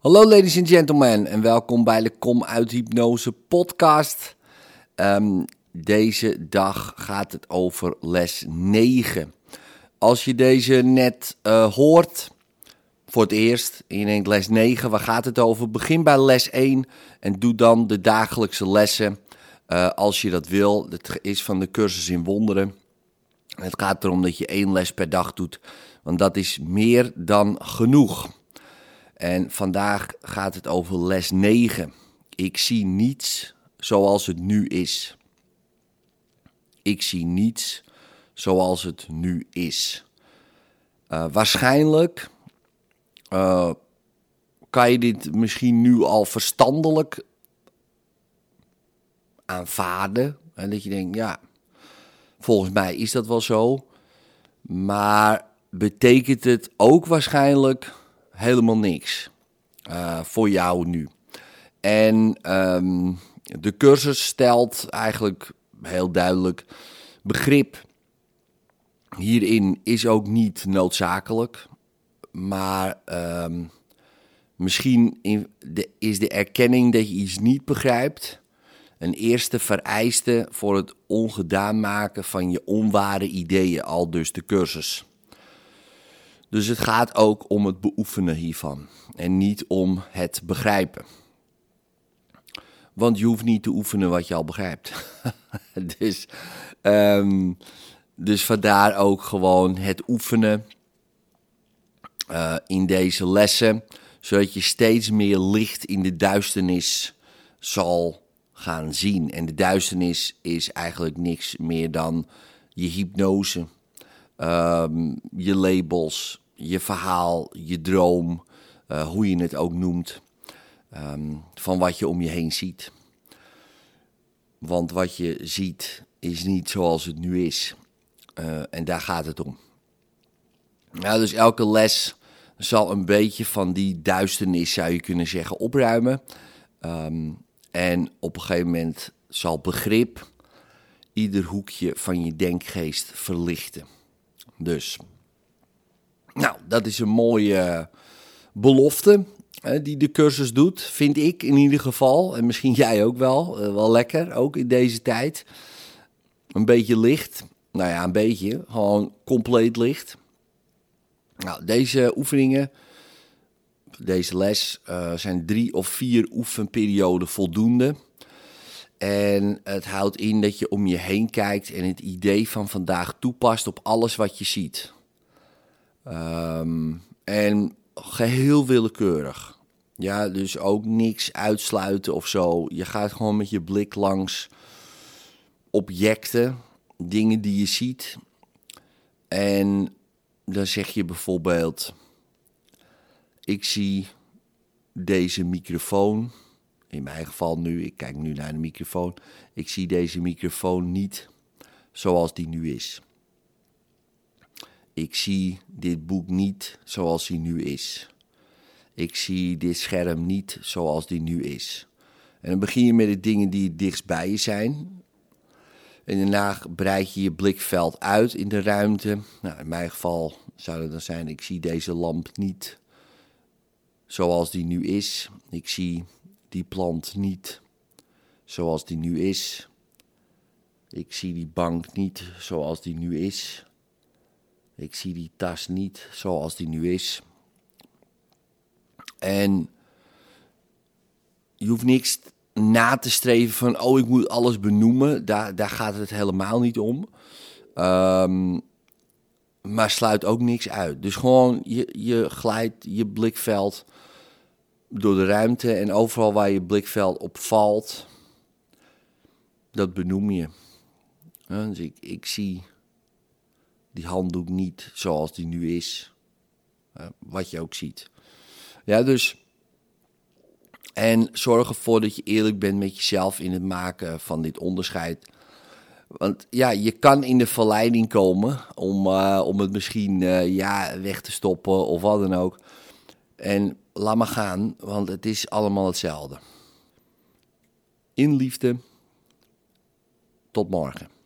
Hallo ladies and gentlemen en welkom bij de Kom uit Hypnose podcast. Ehm, deze dag gaat het over les 9. Als je deze net uh, hoort voor het eerst en je denkt les 9, waar gaat het over? Begin bij les 1 en doe dan de dagelijkse lessen uh, als je dat wil. Het is van de cursus in wonderen. Het gaat erom dat je één les per dag doet, want dat is meer dan genoeg. En vandaag gaat het over les 9. Ik zie niets zoals het nu is. Ik zie niets zoals het nu is. Uh, waarschijnlijk uh, kan je dit misschien nu al verstandelijk aanvaarden. En dat je denkt, ja, volgens mij is dat wel zo. Maar betekent het ook waarschijnlijk helemaal niks uh, voor jou nu. En um, de cursus stelt eigenlijk heel duidelijk begrip. Hierin is ook niet noodzakelijk, maar um, misschien is de erkenning dat je iets niet begrijpt een eerste vereiste voor het ongedaan maken van je onware ideeën, al dus de cursus. Dus het gaat ook om het beoefenen hiervan en niet om het begrijpen. Want je hoeft niet te oefenen wat je al begrijpt. dus, um, dus vandaar ook gewoon het oefenen uh, in deze lessen, zodat je steeds meer licht in de duisternis zal gaan zien. En de duisternis is eigenlijk niks meer dan je hypnose, um, je labels, je verhaal, je droom, uh, hoe je het ook noemt, um, van wat je om je heen ziet. Want wat je ziet is niet zoals het nu is. Uh, en daar gaat het om. Nou, dus elke les zal een beetje van die duisternis, zou je kunnen zeggen, opruimen. Um, en op een gegeven moment zal begrip ieder hoekje van je denkgeest verlichten. Dus, nou, dat is een mooie belofte hè, die de cursus doet, vind ik in ieder geval. En misschien jij ook wel, uh, wel lekker, ook in deze tijd. Een beetje licht, nou ja, een beetje, gewoon compleet licht. Nou, deze oefeningen deze les uh, zijn drie of vier oefenperioden voldoende. En het houdt in dat je om je heen kijkt en het idee van vandaag toepast op alles wat je ziet. Um, en geheel willekeurig. Ja, dus ook niks uitsluiten of zo. Je gaat gewoon met je blik langs objecten, dingen die je ziet. En dan zeg je bijvoorbeeld: ik zie deze microfoon, in mijn geval nu, ik kijk nu naar de microfoon, ik zie deze microfoon niet zoals die nu is. Ik zie dit boek niet zoals die nu is. Ik zie dit scherm niet zoals die nu is. En dan begin je met de dingen die het dichtst bij je zijn. En daarna breid je je blikveld uit in de ruimte. Nou, in mijn geval zou het dan zijn: ik zie deze lamp niet zoals die nu is. Ik zie die plant niet zoals die nu is. Ik zie die bank niet zoals die nu is. Ik zie die tas niet zoals die nu is. En je hoeft niks na te streven van, oh, ik moet alles benoemen. Daar, daar gaat het helemaal niet om. Um, maar sluit ook niks uit. Dus gewoon, je, je glijdt je blikveld door de ruimte en overal waar je blikveld op valt, dat benoem je. dus ik, ik zie die handdoek niet zoals die nu is. wat je ook ziet. Ja, dus. En zorg ervoor dat je eerlijk bent met jezelf in het maken van dit onderscheid. Want ja, je kan in de verleiding komen om, uh, om het misschien uh, ja, weg te stoppen of wat dan ook. En laat maar gaan, want het is allemaal hetzelfde. In liefde. Tot morgen.